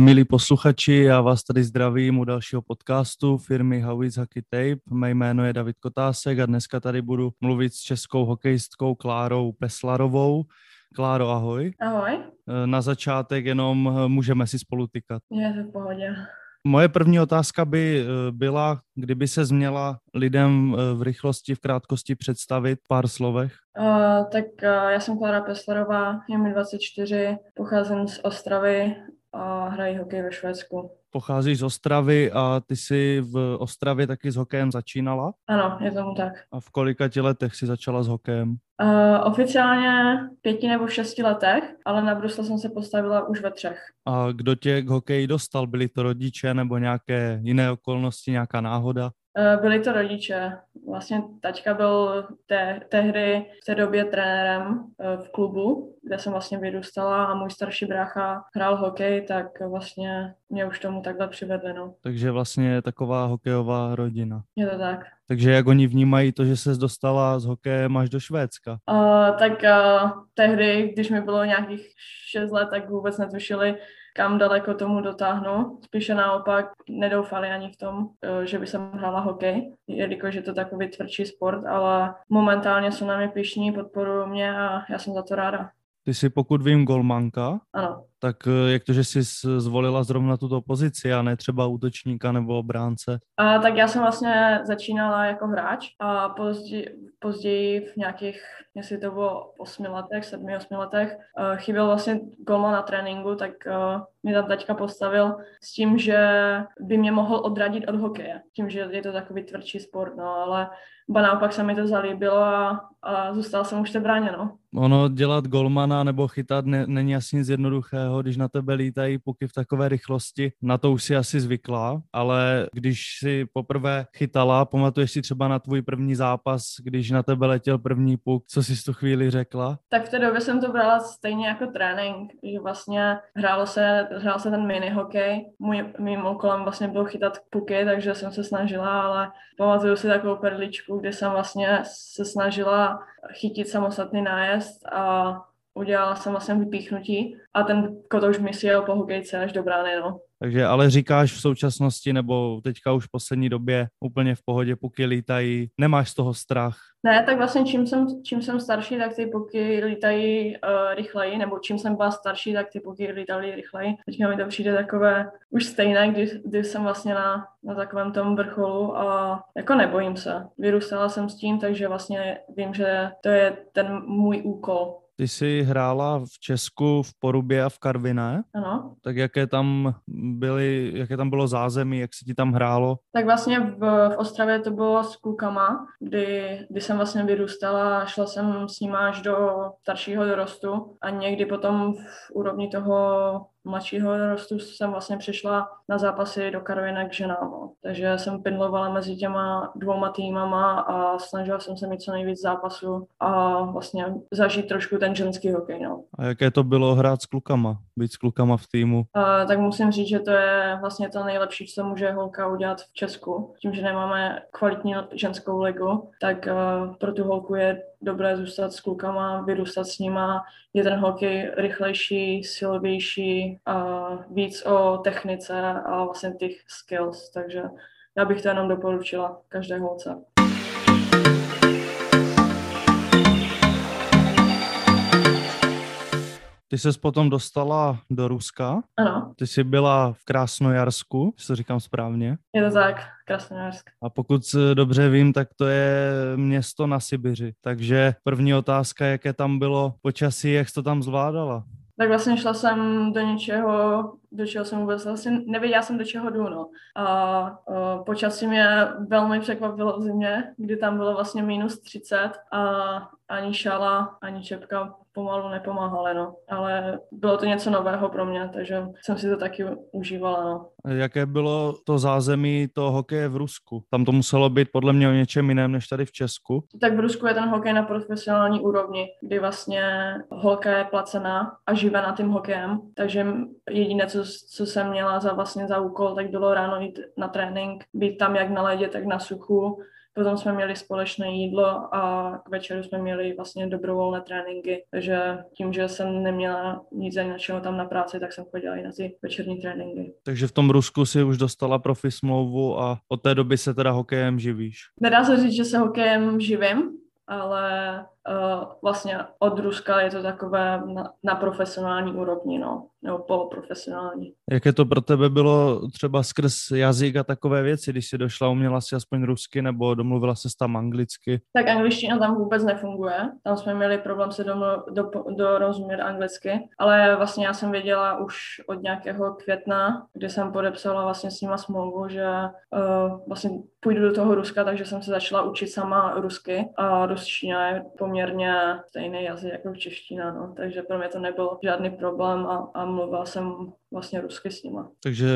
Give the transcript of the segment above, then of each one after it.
Milí posluchači, já vás tady zdravím u dalšího podcastu firmy How is Hockey Tape. Mé jméno je David Kotásek a dneska tady budu mluvit s českou hokejistkou Klárou Peslarovou. Kláro, ahoj. Ahoj. Na začátek jenom můžeme si spolu tykat. Je to v pohodě. Moje první otázka by eh, byla, kdyby se změla lidem eh, v rychlosti, v krátkosti představit pár slovech. Uh, tak uh, já jsem Klára Peslerová, je mi 24, pocházím z Ostravy a hrají hokej ve Švédsku. Pocházíš z Ostravy a ty jsi v Ostravě taky s hokejem začínala? Ano, je tomu tak. A v kolika ti letech jsi začala s hokejem? Uh, oficiálně pěti nebo šesti letech, ale na brusle jsem se postavila už ve třech. A kdo tě k hokeji dostal? Byli to rodiče nebo nějaké jiné okolnosti, nějaká náhoda? Byli to rodiče. Vlastně taťka byl te, tehdy v té době trenérem v klubu, kde jsem vlastně vyrůstala a můj starší brácha hrál hokej, tak vlastně mě už tomu takhle přivedli. No. Takže vlastně taková hokejová rodina. Je to tak. Takže jak oni vnímají to, že se dostala z hokejem až do Švédska? Uh, tak uh, tehdy, když mi bylo nějakých 6 let, tak vůbec netušili, kam daleko tomu dotáhnu. Spíše naopak nedoufali ani v tom, že by jsem hrála hokej, jelikož je to takový tvrdší sport, ale momentálně jsou na mě pišní, podporují mě a já jsem za to ráda. Ty jsi, pokud vím, golmanka. Ano. Tak eh, jak to, že jsi zvolila zrovna tuto pozici a ne třeba útočníka nebo obránce? A, tak já jsem vlastně začínala jako hráč a později, později v nějakých, jestli to bylo 8 letech, 7, 8 letech, uh, chyběl vlastně golman na tréninku, tak uh, mě tam taťka postavil s tím, že by mě mohl odradit od hokeje. Tím, že je to takový tvrdší sport, no, ale ba naopak se mi to zalíbilo a, a zůstal jsem už v té bráně, no. Ono dělat golmana nebo chytat ne, není asi nic jednoduchého, když na tebe lítají puky v takové rychlosti, na to už si asi zvykla, ale když si poprvé chytala, pamatuješ si třeba na tvůj první zápas, když na tebe letěl první puk, co jsi z tu chvíli řekla? Tak v té době jsem to brala stejně jako trénink, že vlastně hrálo se, hrál se ten mini hokej, můj, mým úkolem vlastně bylo chytat puky, takže jsem se snažila, ale pamatuju si takovou perličku, kdy jsem vlastně se snažila chytit samostatný nájezd a udělala jsem vlastně vypíchnutí a ten kotouš mi si jel po hokejce až do brány, no. Takže ale říkáš v současnosti nebo teďka už v poslední době úplně v pohodě puky lítají, nemáš z toho strach? Ne, tak vlastně čím jsem, čím jsem starší, tak ty puky lítají uh, rychleji, nebo čím jsem byla starší, tak ty puky lítaly rychleji. Teďka mi to přijde takové už stejné, když, když jsem vlastně na, na takovém tom vrcholu a jako nebojím se. Vyrůstala jsem s tím, takže vlastně vím, že to je ten můj úkol ty jsi hrála v Česku v Porubě a v Karviné. Ano. Tak jaké tam byly, jaké tam bylo zázemí, jak se ti tam hrálo? Tak vlastně v, v Ostravě to bylo s klukama, kdy, kdy jsem vlastně vyrůstala, šla jsem s nimi až do staršího dorostu a někdy potom v úrovni toho mladšího dorostu jsem vlastně přišla na zápasy do Karvinek k ženám. No. Takže jsem pindlovala mezi těma dvouma týmama a snažila jsem se mít co nejvíc zápasů a vlastně zažít trošku ten ženský hokej. No. A jaké to bylo hrát s klukama, být s klukama v týmu? A, tak musím říct, že to je vlastně to nejlepší, co může holka udělat v Česku. Tím, že nemáme kvalitní ženskou ligu, tak uh, pro tu holku je dobré zůstat s klukama, vyrůstat s nima. Je ten hokej rychlejší, silovější a víc o technice a vlastně těch skills, takže já bych to jenom doporučila každé holce. Ty ses potom dostala do Ruska. Ano. Ty jsi byla v Krásnojarsku, jestli to říkám správně. Je to tak, Krásnojarsk. A pokud dobře vím, tak to je město na Sibiři. Takže první otázka, jaké tam bylo počasí, jak jsi to tam zvládala? tak vlastně šla jsem do něčeho, do čeho jsem vůbec vlastně nevěděla jsem, do čeho jdu, no. A, a počasí mě velmi překvapilo v zimě, kdy tam bylo vlastně minus 30 a ani šala, ani čepka pomalu nepomáhaly, no. Ale bylo to něco nového pro mě, takže jsem si to taky užívala, no. Jaké bylo to zázemí toho hokeje v Rusku? Tam to muselo být podle mě o něčem jiném než tady v Česku. Tak v Rusku je ten hokej na profesionální úrovni, kdy vlastně holka je placená a živé na tím hokejem, takže jediné, co, co jsem měla za vlastně za úkol, tak bylo ráno jít na trénink, být tam jak na ledě, tak na suchu, potom jsme měli společné jídlo a k večeru jsme měli vlastně dobrovolné tréninky, takže tím, že jsem neměla nic jiného tam na práci, tak jsem chodila i na ty večerní tréninky. Takže v tom Rusku si už dostala profi smlouvu a od té doby se teda hokejem živíš? Nedá se říct, že se hokejem živím, ale vlastně od Ruska je to takové na, na profesionální úrovni, no nebo poloprofesionální. Jaké to pro tebe bylo třeba skrz jazyk a takové věci, když jsi došla, uměla si aspoň rusky nebo domluvila se tam anglicky? Tak angličtina tam vůbec nefunguje. Tam jsme měli problém se domlu, do, dorozumět anglicky, ale vlastně já jsem věděla už od nějakého května, kdy jsem podepsala vlastně s nima smlouvu, že uh, vlastně půjdu do toho Ruska, takže jsem se začala učit sama rusky a ruština je poměrně stejný jazyk jako čeština, no. takže pro mě to nebyl žádný problém a, a mluvila jsem vlastně rusky s nima. Takže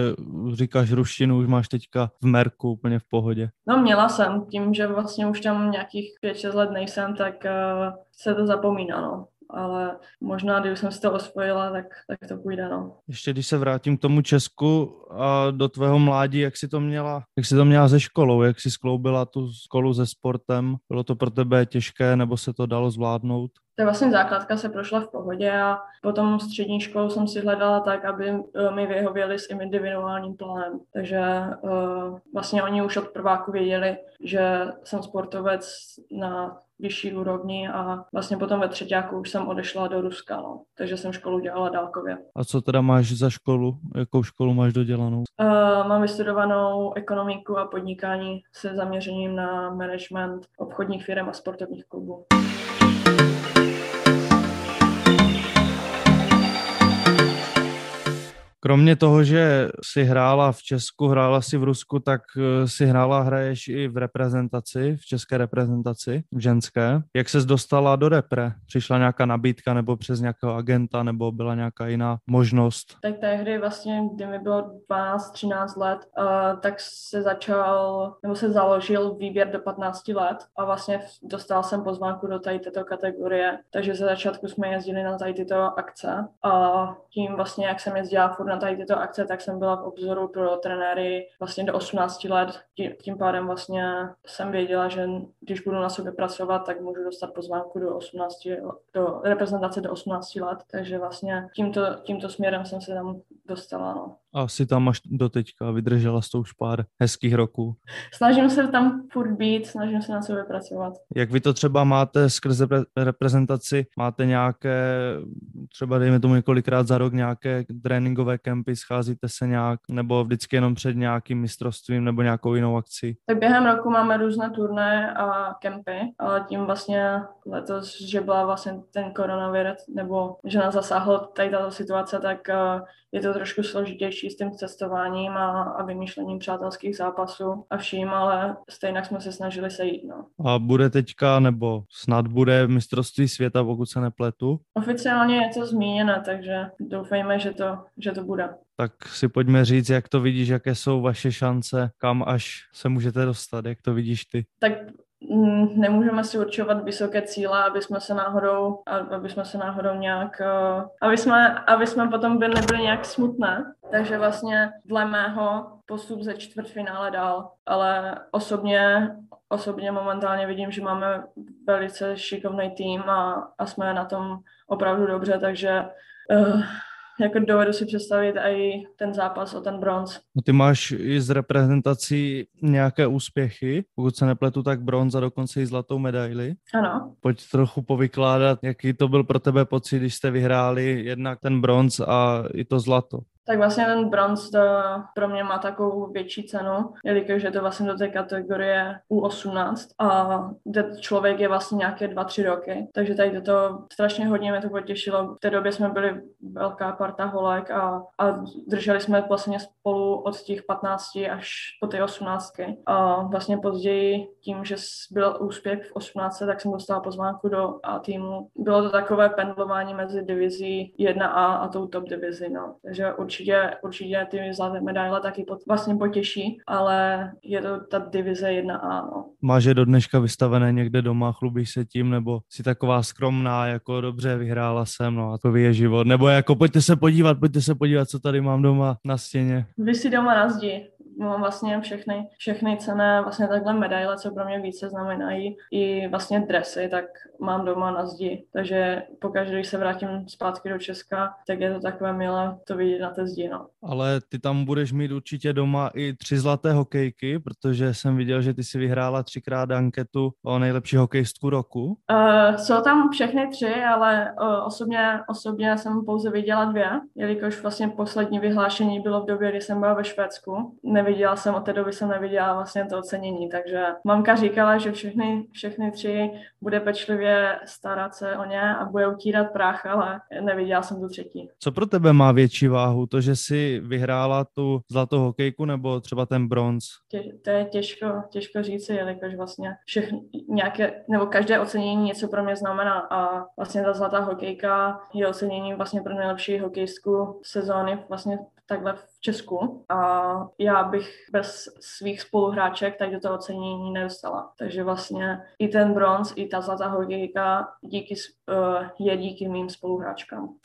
říkáš ruštinu, už máš teďka v Merku úplně v pohodě. No měla jsem, tím, že vlastně už tam nějakých 5-6 let nejsem, tak uh, se to zapomíná, no ale možná, když jsem si to osvojila, tak, tak to půjde, no. Ještě když se vrátím k tomu Česku a do tvého mládí, jak jsi to měla, jak jsi to měla ze školou, jak jsi skloubila tu školu se sportem, bylo to pro tebe těžké, nebo se to dalo zvládnout? Tak vlastně základka se prošla v pohodě a potom střední školu jsem si hledala tak, aby eh, mi vyhověli s individuálním plánem. Takže uh, vlastně oni už od prváku věděli, že jsem sportovec na vyšší úrovni a vlastně potom ve třetíku už jsem odešla do Ruska, no. takže jsem školu dělala dálkově. A co teda máš za školu? Jakou školu máš dodělanou? Uh, mám vystudovanou ekonomiku a podnikání se zaměřením na management obchodních firm a sportovních klubů. Kromě toho, že si hrála v Česku, hrála si v Rusku, tak eh, si hrála, hraješ i v reprezentaci, v české reprezentaci, v ženské. Jak ses dostala do repre? Přišla nějaká nabídka nebo přes nějakého agenta, nebo byla nějaká jiná možnost? Tak tehdy vlastně, kdy mi bylo 12-13 let, uh, tak se začal, nebo se založil výběr do 15 let a vlastně dostal jsem pozvánku do tady této kategorie, takže ze začátku jsme jezdili na tady tyto akce a tím vlastně, jak jsem jezdila furt na tady tyto akce, tak jsem byla v obzoru pro trenéry vlastně do 18 let. Tím, pádem vlastně jsem věděla, že když budu na sobě pracovat, tak můžu dostat pozvánku do 18, do reprezentace do 18 let. Takže vlastně tímto, tímto směrem jsem se tam dostala. No. A si tam až do teďka vydržela s tou už pár hezkých roků. Snažím se tam furt být, snažím se na sobě pracovat. Jak vy to třeba máte skrze reprezentaci? Máte nějaké, třeba dejme tomu několikrát za rok, nějaké tréninkové kempy, scházíte se nějak, nebo vždycky jenom před nějakým mistrovstvím nebo nějakou jinou akcí? Tak během roku máme různé turné a kempy, ale tím vlastně letos, že byla vlastně ten koronavir, nebo že nás zasáhlo tady tato situace, tak eh, je to trošku složitější s tím cestováním a, a vymýšlením přátelských zápasů a vším, ale stejně jsme se snažili sejít. No. A bude teďka, nebo snad bude mistrovství světa, pokud se nepletu? Oficiálně je to zmíněno, takže doufejme, že to, že to bude. Tak si pojďme říct, jak to vidíš, jaké jsou vaše šance, kam až se můžete dostat, jak to vidíš ty? Tak nemůžeme si určovat vysoké cíle, aby jsme se náhodou, aby jsme se náhodou nějak, eh, aby jsme, aby jsme potom by nebyli nějak smutné. Takže vlastně dle mého postup ze čtvrtfinále dál, ale osobně, osobně momentálně vidím, že máme velice šikovný tým a, a jsme na tom opravdu dobře, takže uh, jako dovedu si představit i ten zápas o ten bronz. No ty máš i z reprezentací nějaké úspěchy, pokud se nepletu, tak bronz a dokonce i zlatou medaili. Ano. Pojď trochu povykládat, jaký to byl pro tebe pocit, když jste vyhráli jednak ten bronz a i to zlato. Tak vlastně ten bronz to pro mě má takovou větší cenu, jelikož je to vlastně do té kategorie U18 a kde člověk je vlastně nějaké dva, tři roky. Takže tady toto strašně hodně mě to potěšilo. V té době jsme byli velká parta holek a, a drželi jsme vlastně spolu od těch 15 až po ty 18. A vlastně později tím, že byl úspěch v 18, tak jsem dostala pozvánku do A týmu. Bylo to takové pendlování mezi divizí 1A a tou top divizi. No. Takže určitě určitě, určitě ty zlaté medaile taky pot, vlastně potěší, ale je to ta divize 1A. No. Máš je do dneška vystavené někde doma, chlubíš se tím, nebo si taková skromná, jako dobře, vyhrála jsem, no a to je život. Nebo jako pojďte se podívat, pojďte se podívat, co tady mám doma na stěně. Vy si doma na zdi mám vlastně všechny, všechny cené vlastně takhle medaile, co pro mě více znamenají, i vlastně dresy, tak mám doma na zdi. Takže pokaždé, když se vrátím zpátky do Česka, tak je to takové milé to vidět na té zdi. No. Ale ty tam budeš mít určitě doma i tři zlaté hokejky, protože jsem viděl, že ty si vyhrála třikrát anketu o nejlepší hokejistku roku. Uh, jsou tam všechny tři, ale uh, osobně, osobně jsem pouze viděla dvě, jelikož vlastně poslední vyhlášení bylo v době, kdy jsem byla ve Švédsku. Neviděla jsem, od té doby jsem neviděla vlastně to ocenění, takže mamka říkala, že všechny, všechny tři bude pečlivě starat se o ně a bude utírat prach, ale neviděla jsem tu třetí. Co pro tebe má větší váhu? To, že jsi vyhrála tu zlatou hokejku nebo třeba ten bronz? Tě, to je těžko, těžko říci, jelikož vlastně všechny, nějaké, nebo každé ocenění něco pro mě znamená a vlastně ta zlatá hokejka je oceněním vlastně pro nejlepší hokejistku sezóny vlastně takhle v Česku a já bych bez svých spoluhráček tady do toho ocenění nedostala. Takže vlastně i ten bronz, i ta zlatá hokejka díky, uh, je díky mým spoluhráčkám.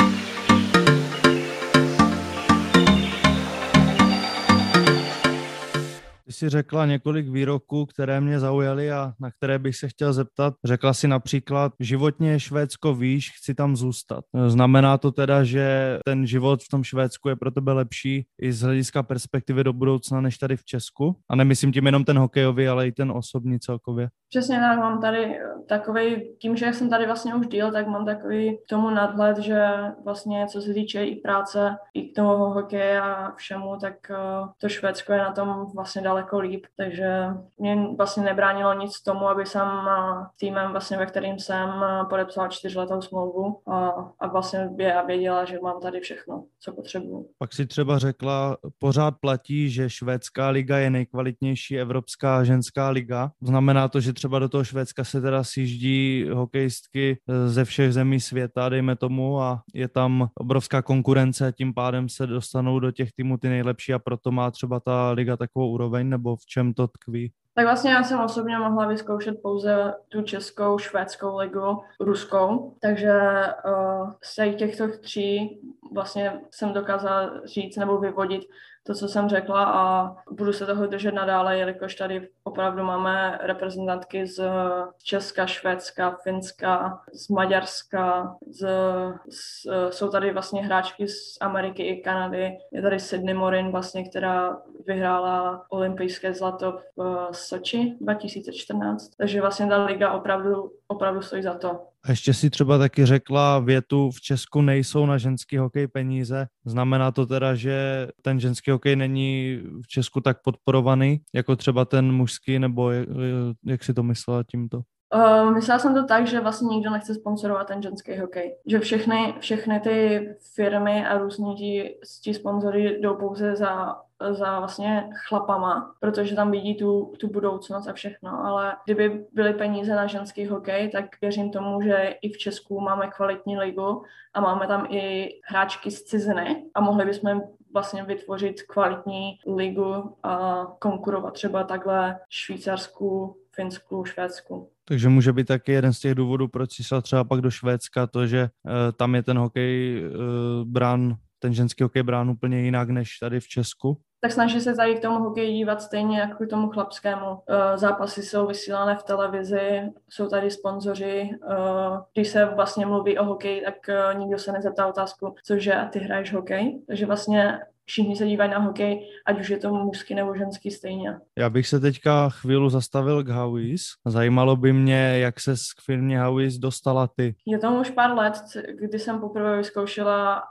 Jsi řekla několik výroků, které mě zaujaly a na které bych se chtěl zeptat. Řekla si například, životně Švédsko víš, chci tam zůstat. Znamená to teda, že ten život v tom Švédsku je pro tebe lepší i z hlediska perspektivy do budoucna než tady v Česku? A nemyslím tím jenom ten hokejový, ale i ten osobní celkově. Přesně tak, mám tady takový, tím, že jsem tady vlastně už díl, tak mám takový k tomu nadhled, že vlastně co se týče i práce, i k tomu hokeje a všemu, tak eh, to Švédsko je na tom vlastně daleko líp, takže mě vlastně nebránilo nic tomu, aby jsem eh, týmem, vlastně, ve kterým jsem eh, podepsala čtyřletou smlouvu a, a vlastně já věděla, že mám tady všechno, co potřebuju. Pak si třeba řekla, pořád platí, že švédská liga je nejkvalitnější evropská ženská liga. Znamená to, že třeba do toho Švédska se teda sjíždí hokejistky eh, ze všech zemí světa, dejme tomu, a je tam obrovská konkurence, tím pádem se dostanou do těch týmů ty nejlepší a proto má třeba ta liga takovou úroveň, nebo v čem to tkví? Tak vlastně já jsem osobně mohla vyzkoušet pouze tu českou, švédskou ligu, ruskou, takže uh, z těchto tří vlastně jsem dokázala říct nebo vyvodit to, co jsem řekla a budu se toho držet nadále, jelikož tady opravdu máme reprezentantky z Česka, Švédska, Finska, z Maďarska, z, z, jsou tady vlastně hráčky z Ameriky i Kanady. Je tady Sydney Morin, vlastně, která vyhrála olympijské zlato v Soči 2014. Takže vlastně ta liga opravdu, opravdu stojí za to. A ještě si třeba taky řekla větu, v Česku nejsou na ženský hokej peníze. Znamená to teda, že ten ženský hokej není v Česku tak podporovaný, jako třeba ten mužský, nebo jak, si to myslela tímto? Uh, myslela jsem to tak, že vlastně nikdo nechce sponsorovat ten ženský hokej. Že všechny, všechny ty firmy a různí ti, ti sponzory jdou pouze za za vlastně chlapama, protože tam vidí tu, tu budoucnost a všechno, ale kdyby byly peníze na ženský hokej, tak věřím tomu, že i v Česku máme kvalitní ligu a máme tam i hráčky z ciziny a mohli bychom vlastně vytvořit kvalitní ligu a konkurovat třeba takhle Švýcarsku, Finsku, Švédsku. Takže může být taky jeden z těch důvodů, proč si třeba pak do Švédska, to, že uh, tam je ten hokej uh, brán, ten ženský hokej brán úplně jinak než tady v Česku? tak snaží se tady k tomu hokeji dívat stejně jako k tomu chlapskému. Uh, zápasy jsou vysílané v televizi, jsou tady sponzoři. Když se vlastně mluví o hokeji, tak nikdo se nezeptá otázku, cože a ty hraješ hokej. Takže vlastně všichni se dívají na hokej, ať už je to mužský nebo ženský stejně. Já bych se teďka chvíli zastavil k Howies. Zajímalo by mě, jak se k firmě Howies dostala ty. Je to už pár let, kdy jsem poprvé vyzkoušela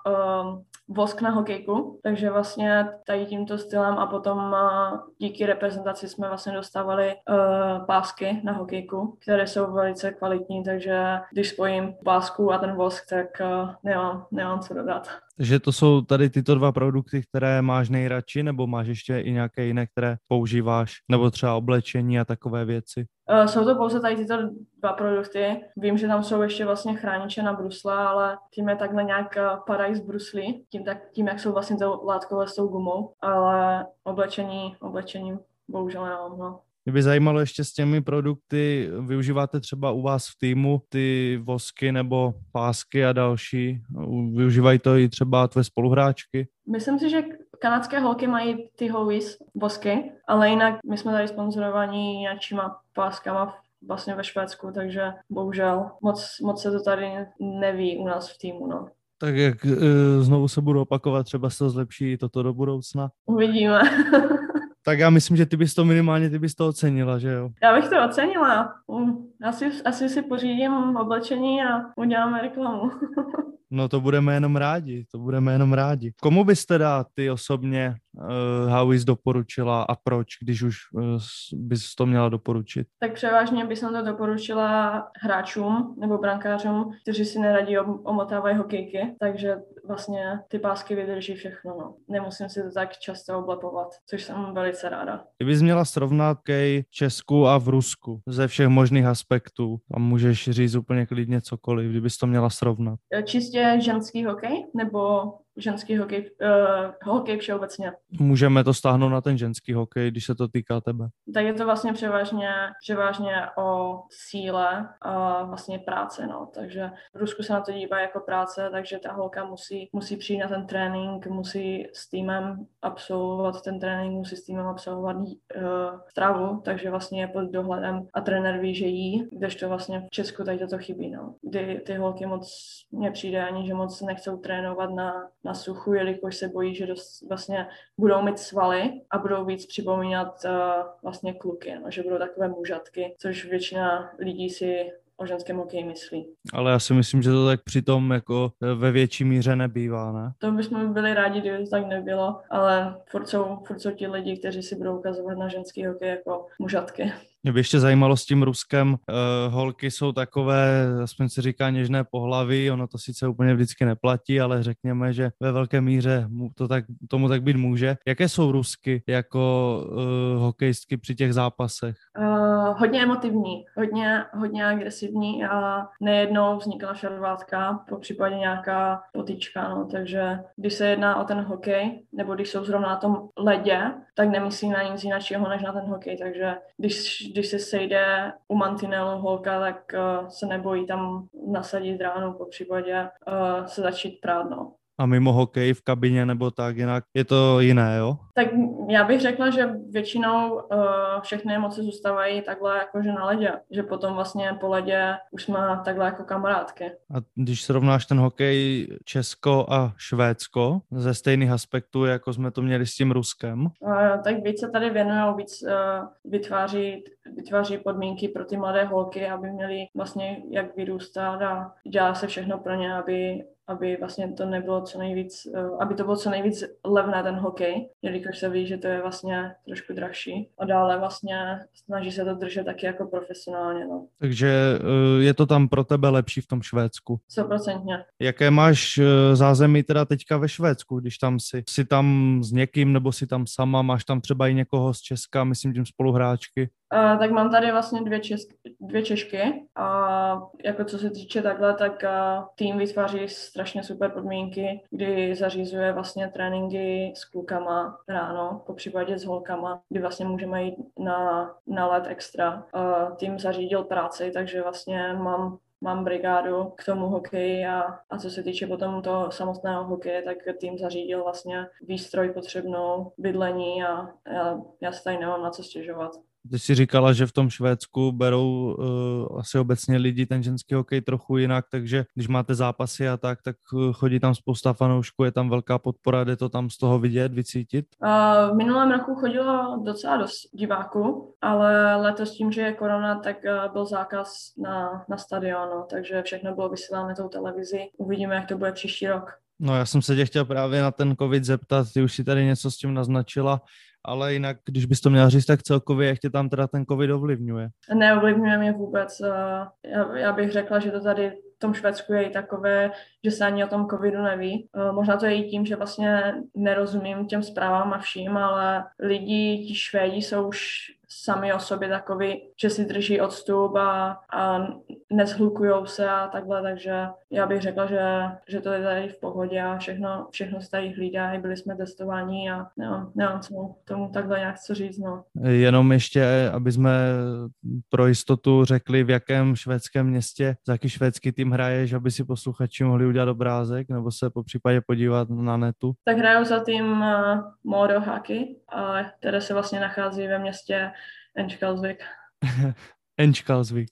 um, vosk na hokejku, takže vlastně tady tímto stylem a potom uh, díky reprezentaci jsme vlastně dostávali uh, pásky na hokejku, které jsou velice kvalitní, takže když spojím pásku a ten vosk, tak uh, nemám, nemám co dodat. Takže to jsou tady tyto dva produkty, které máš nejradši, nebo máš ještě i nějaké jiné, které používáš, nebo třeba oblečení a takové věci? Uh, jsou to pouze tady tyto dva produkty. Vím, že tam jsou ještě vlastně chrániče na brusla, ale tím je takhle nějak eh, padají z bruslí, tím, tak, tím, jak jsou vlastně to látkové s tou gumou, ale oblečení, oblečení bohužel nemám, no. Mě by zajímalo ještě s těmi produkty, využíváte třeba u vás v týmu ty vosky nebo pásky a další? Využívají to i třeba tvé spoluhráčky? Myslím si, že kanadské holky mají ty hovis, bosky, ale jinak my jsme tady sponzorovaní nějakýma páskama vlastně ve Švédsku, takže bohužel moc, moc se to tady neví u nás v týmu. No. Tak jak e, znovu se budu opakovat, třeba se to zlepší toto do budoucna? Uvidíme. tak já myslím, že ty bys to minimálně, ty bys to ocenila, že jo? Já bych to ocenila. Asi, asi si pořídím oblečení a uděláme reklamu. No to budeme jenom rádi, to budeme jenom rádi. Komu byste dá ty osobně uh, Howies doporučila a proč, když už uh, bys to měla doporučit? Tak převážně bych to doporučila hráčům nebo brankářům, kteří si neradí omotávají hokejky, takže vlastně ty pásky vydrží všechno. No. Nemusím si to tak často oblepovat, což jsem velice ráda. Kdybys měla srovnat kej v Česku a v Rusku ze všech možných aspektů a můžeš říct úplně klidně cokoliv, kdybys to měla srovnat. Čistě ženský hokej nebo ženský hokej, uh, hokej všeobecně. Můžeme to stáhnout na ten ženský hokej, když se to týká tebe. Tak je to vlastně převážně, převážně o síle a vlastně práce, no. Takže v Rusku se na to dívá jako práce, takže ta holka musí, musí přijít na ten trénink, musí s týmem absolvovat ten trénink, musí s týmem absolvovat uh, stravu, takže vlastně je pod dohledem a trenér ví, že jí, kdežto vlastně v Česku tady toto chybí, no. Kdy ty holky moc nepřijde ani, že moc nechcou trénovat na, na suchu, jelikož se bojí, že dost, vlastně budou mít svaly a budou víc připomínat uh, vlastně kluky, no, že budou takové mužatky, což většina lidí si o ženském hokeji myslí. Ale já si myslím, že to tak přitom jako ve větší míře nebývá, ne? To bychom byli rádi, kdyby to tak nebylo, ale furt jsou, furt jsou ti lidi, kteří si budou ukazovat na ženský hokej jako mužatky. Mě by ještě zajímalo s tím Ruskem, uh, holky jsou takové, aspoň se říká něžné pohlaví, ono to sice úplně vždycky neplatí, ale řekněme, že ve velké míře to tak, tomu tak být může. Jaké jsou Rusky jako uh, hokejistky při těch zápasech? Uh, hodně emotivní, hodně, hodně agresivní a nejednou vznikla šarvátka, po případě nějaká potička, no, takže když se jedná o ten hokej, nebo když jsou zrovna na tom ledě, tak nemyslí na nic jiného než na ten hokej, takže když když se sejde u mantinelu holka, tak uh, se nebojí tam nasadit ránu, po případě uh, se začít prát, no a mimo hokej v kabině nebo tak, jinak je to jiné, jo? Tak já bych řekla, že většinou uh, všechny emoce zůstávají takhle jakože na ledě, že potom vlastně po ledě už jsme takhle jako kamarádky. A když srovnáš ten hokej Česko a Švédsko ze stejných aspektů, jako jsme to měli s tím Ruskem? Uh, tak víc se tady věnují, víc uh, vytváří, vytváří podmínky pro ty mladé holky, aby měly vlastně jak vyrůstat a dělá se všechno pro ně, aby aby vlastně to nebylo co nejvíc, eh, aby to bylo co nejvíc levné ten hokej, jelikož se ví, že to je vlastně trošku drahší. A dále vlastně snaží se to držet taky jako profesionálně. No. Takže eh, je to tam pro tebe lepší v tom Švédsku? 100%. Jaké máš eh, zázemí teda teďka ve Švédsku, když tam si? Jsi tam s někým nebo si tam sama? Máš tam třeba i někoho z Česka, myslím tím spoluhráčky? Uh, tak mám tady vlastně dvě, česk, dvě Češky a jako co se týče takhle, tak uh, tým vytváří strašně super podmínky, kdy zařizuje vlastně tréninky s klukama ráno, po případě s holkama, kdy vlastně můžeme jít na, na let extra. Uh, tým zařídil práci, takže vlastně mám mám brigádu k tomu hokeji a, a co se týče potom toho samotného hokeje, tak tým zařídil vlastně výstroj potřebnou, bydlení a já, já se tady nemám na co stěžovat. Ty jsi říkala, že v tom Švédsku berou uh, asi obecně lidi ten ženský hokej trochu jinak, takže když máte zápasy a tak, tak eh, chodí tam spousta fanoušků, je tam velká podpora, jde to tam z toho vidět, vycítit? Uh, v minulém roku chodilo docela dost diváků, ale letos tím, že je korona, tak uh, byl zákaz na, na stadionu, takže všechno bylo vysíláno tou televizi. Uvidíme, jak to bude příští rok. No já jsem se tě chtěl právě na ten covid zeptat, ty už si tady něco s tím naznačila, ale jinak, když bys to měla říct, tak celkově, jak tě tam teda ten covid ovlivňuje? Neovlivňuje mě vůbec. Eh, já, já bych řekla, že to tady tom Švédsku je i takové, že se ani o tom covidu neví. Eh, možná to je i tím, že vlastně nerozumím těm zprávám a vším, ale lidi, ti Švédi jsou už sami o sobě takový, že si drží odstup a, a nezhlukujou se a takhle, takže já bych řekla, že, že to je tady v pohodě a všechno, všechno se tady hlídá, byli jsme testováni a nemám, nemám co tomu takhle nějak co říct. No. Jenom ještě, aby jsme pro jistotu řekli, v jakém švédském městě, za jaký švédský tým jakým hraješ, aby si posluchači mohli udělat obrázek nebo se po případě podívat na netu? Tak hraju za tým uh, Modo Hockey, uh, které se vlastně nachází ve městě Enčkalsvik. Enčkalsvik.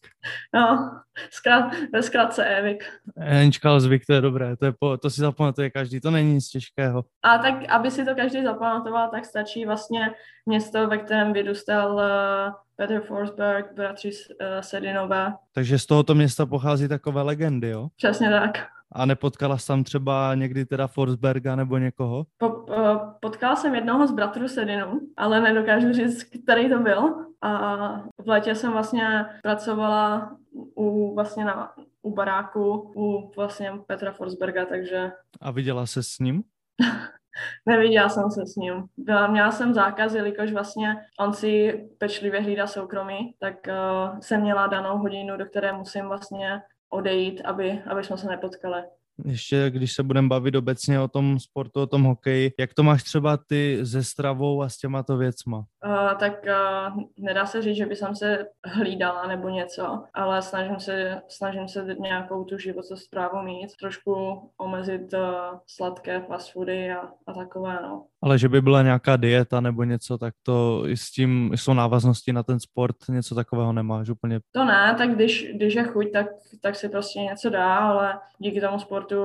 No, zkrát, ve zkrátce Evik. Enčkalsvik, to je dobré, to, je po, to si zapamatuje každý, to není nic těžkého. A tak, aby si to každý zapamatoval, tak stačí vlastně město, ve kterém vyrůstal uh, Peter Forsberg, bratři uh, Sedinové. Takže z tohoto města pochází takové legendy, jo? Přesně tak. A nepotkala jsi tam třeba někdy teda Forsberga nebo někoho? Po, uh, potkala jsem jednoho z bratrů Sedinu, ale nedokážu říct, který to byl. A v létě jsem vlastně pracovala u, vlastně na, u baráku u vlastně Petra Forsberga, takže... A viděla se s ním? Neviděla jsem se s ním. Byla, měla jsem zákaz, jelikož vlastně on si pečlivě hlídá soukromí, tak uh, jsem měla danou hodinu, do které musím vlastně odejít, aby, aby jsme se nepotkali. Ještě když se budeme bavit obecně o tom sportu, o tom hokeji, jak to máš třeba ty ze stravou a s těma to věcma? Uh, tak uh, nedá se říct, že by jsem se hlídala nebo něco, ale snažím se, snažím se nějakou tu životostrávu mít, trošku omezit uh, sladké fast foody a, a takové, no. Ale že by byla nějaká dieta nebo něco, tak to i s tím, jsou návaznosti na ten sport, něco takového nemáš úplně? To ne, tak když, když je chuť, tak, tak si prostě něco dá, ale díky tomu sportu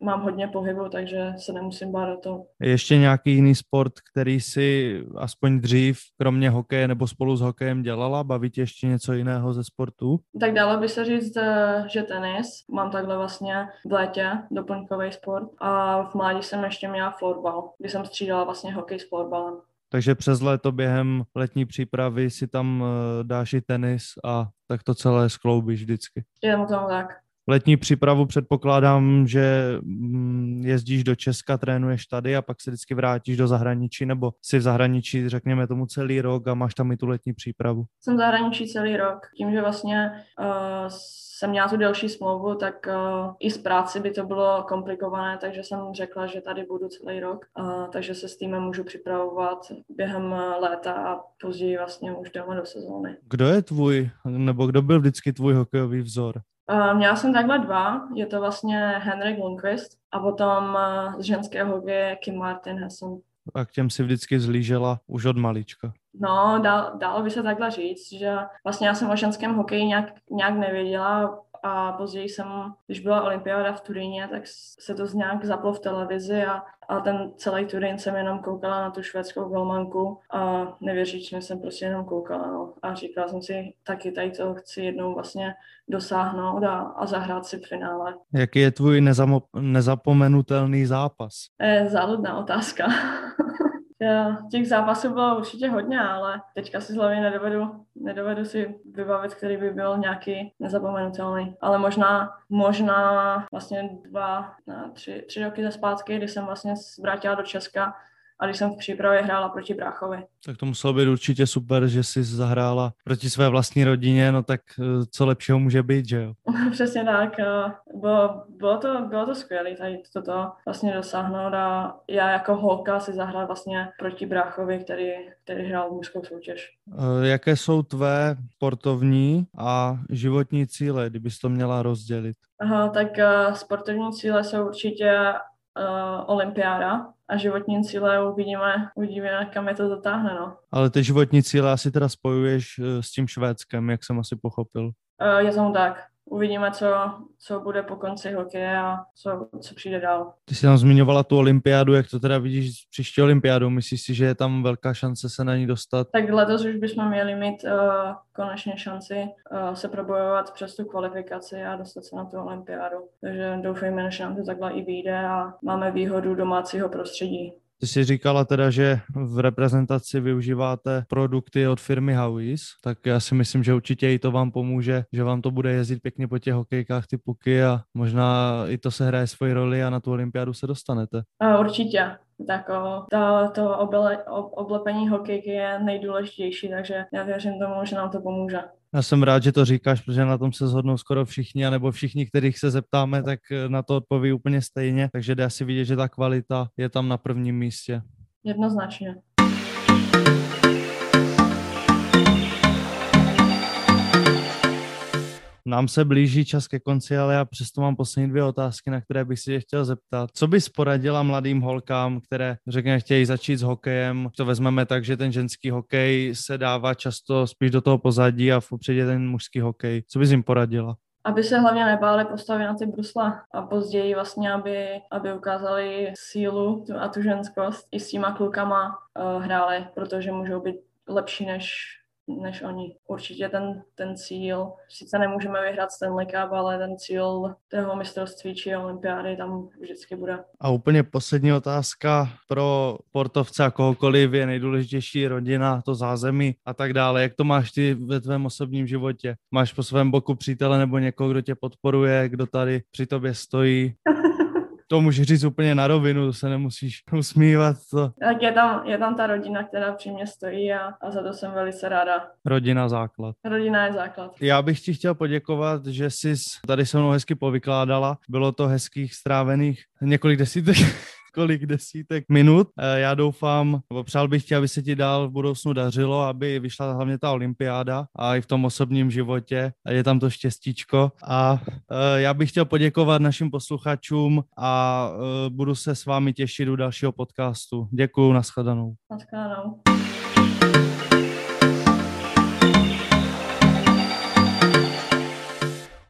mám hodně pohybu, takže se nemusím bát o to. Je ještě nějaký jiný sport, který si aspoň dřív, kromě hokeje nebo spolu s hokejem dělala? Baví tě ještě něco jiného ze sportu? Tak dalo by se říct, eh, že tenis. Mám takhle vlastně v létě doplňkový sport a v mládí jsem ještě měla florbal, kdy jsem střídala vlastně hokej s florbalem. Takže přes léto během letní přípravy si tam eh, dáš i tenis a tak to celé skloubíš vždycky. Je tomu tak. Letní přípravu předpokládám, že mm, jezdíš do Česka, trénuješ tady a pak se vždycky vrátíš do zahraničí, nebo si v zahraničí, řekněme tomu, celý rok a máš tam i tu letní přípravu. Jsem v zahraničí celý rok. Tím, že vlastně uh, jsem měla tu delší smlouvu, tak uh, i z práci by to bylo komplikované, takže jsem řekla, že tady budu celý rok, uh, takže se s týmem můžu připravovat během léta a později vlastně už jdeme do sezóny. Kdo je tvůj, nebo kdo byl vždycky tvůj hokejový vzor? Uh, měla jsem takhle dva, je to vlastně Henrik Lundqvist a potom uh, z ženského hokeje Kim Martin Hesson. A k těm si vždycky zlížela už od malička. No, dal, dalo by se takhle říct, že vlastně já jsem o ženském hokeji nějak, nějak nevěděla a později jsem, když byla olympiáda v Turíně, tak se to nějak zaplo v televizi a, a ten celý Turín jsem jenom koukala na tu švédskou golmanku a nevěříčně jsem prostě jenom koukala no. a říkala jsem si, taky tady to chci jednou vlastně dosáhnout a, a zahrát si v finále. Jaký je tvůj nezamo, nezapomenutelný zápas? Je záludná otázka. Těch zápasů bylo určitě hodně, ale teďka si z hlavy nedovedu, nedovedu si vybavit, který by byl nějaký nezapomenutelný. Ale možná, možná vlastně dva, tři, tři roky ze zpátky, kdy jsem vlastně vrátila do Česka a když jsem v přípravě hrála proti Bráchovi. Tak to muselo být určitě super, že jsi zahrála proti své vlastní rodině, no tak eh, co lepšího může být, že jo? Přesně tak. Eh, bylo, bylo, to, bylo to skvělé tady toto vlastně dosáhnout a já jako holka si zahrál vlastně proti Bráchovi, který, který hrál mužskou soutěž. Eh, jaké jsou tvé sportovní a životní cíle, kdybys to měla rozdělit? Aha, tak sportovní cíle jsou určitě uh, olympiáda a životní cíle uvidíme, uvidíme, kam je to dotáhne. No. Ale ty životní cíle asi teda spojuješ uh, s tím Švédskem, jak jsem asi pochopil. Uh, je tomu tak uvidíme, co, co bude po konci hokeje a co, co přijde dál. Ty jsi tam zmiňovala tu olympiádu, jak to teda vidíš příští olympiádu? Myslíš si, že je tam velká šance se na ní dostat? Tak letos už bychom měli mít uh, konečně šanci uh, se probojovat přes tu kvalifikaci a dostat se na tu olympiádu. Takže doufejme, že nám to takhle i vyjde a máme výhodu domácího prostředí. Ty jsi říkala teda, že v reprezentaci využíváte produkty od firmy Howis, tak já si myslím, že určitě i to vám pomůže, že vám to bude jezdit pěkně po těch hokejkách ty puky a možná i to se hraje svoji roli a na tu olympiádu se dostanete. Určitě. Tak o, to, to obele, oblepení hokejky je nejdůležitější, takže já věřím tomu, že nám to pomůže. Já jsem rád, že to říkáš, protože na tom se shodnou skoro všichni, anebo všichni, kterých se zeptáme, tak eh, na to odpoví úplně stejně. Takže dá si vidět, že ta kvalita je tam na prvním místě. Jednoznačně. Nám se blíží čas ke konci, ale já přesto mám poslední dvě otázky, na které bych si je chtěl zeptat. Co bys poradila mladým holkám, které, řekněme, chtějí začít s hokejem? To vezmeme tak, že ten ženský hokej se dává často spíš do toho pozadí a v popředí ten mužský hokej. Co bys jim poradila? aby se hlavně nebáli postavit na ty brusle a později vlastně, aby, aby ukázali sílu a tu ženskost i s těma klukama uh, hráli, protože můžou být lepší než než oni. Určitě ten, ten cíl, sice nemůžeme vyhrát Stanley Cup, ale ten cíl toho mistrovství či olympiády tam vždycky bude. A úplně poslední otázka pro sportovce a kohokoliv je nejdůležitější rodina, to zázemí a tak dále. Jak to máš ty ve tvém osobním životě? Máš po svém boku přítele nebo někoho, kdo tě podporuje, kdo tady při tobě stojí? to můžeš říct úplně na rovinu, to se nemusíš usmívat. To. Tak je tam, je tam ta rodina, která při mě stojí a, a za to jsem velice ráda. Rodina základ. Rodina je základ. Já bych ti chtěl poděkovat, že jsi tady se mnou hezky povykládala. Bylo to hezkých strávených několik desítek několik desítek minut. Eh, já doufám, nebo přál bych ti, aby se ti dál v budoucnu dařilo, aby vyšla hlavně ta olympiáda a i v tom osobním životě je tam to štěstíčko. A eh, já bych chtěl poděkovat našim posluchačům a eh, budu se s vámi těšit u dalšího podcastu. Děkuju, nashledanou. Nashledanou.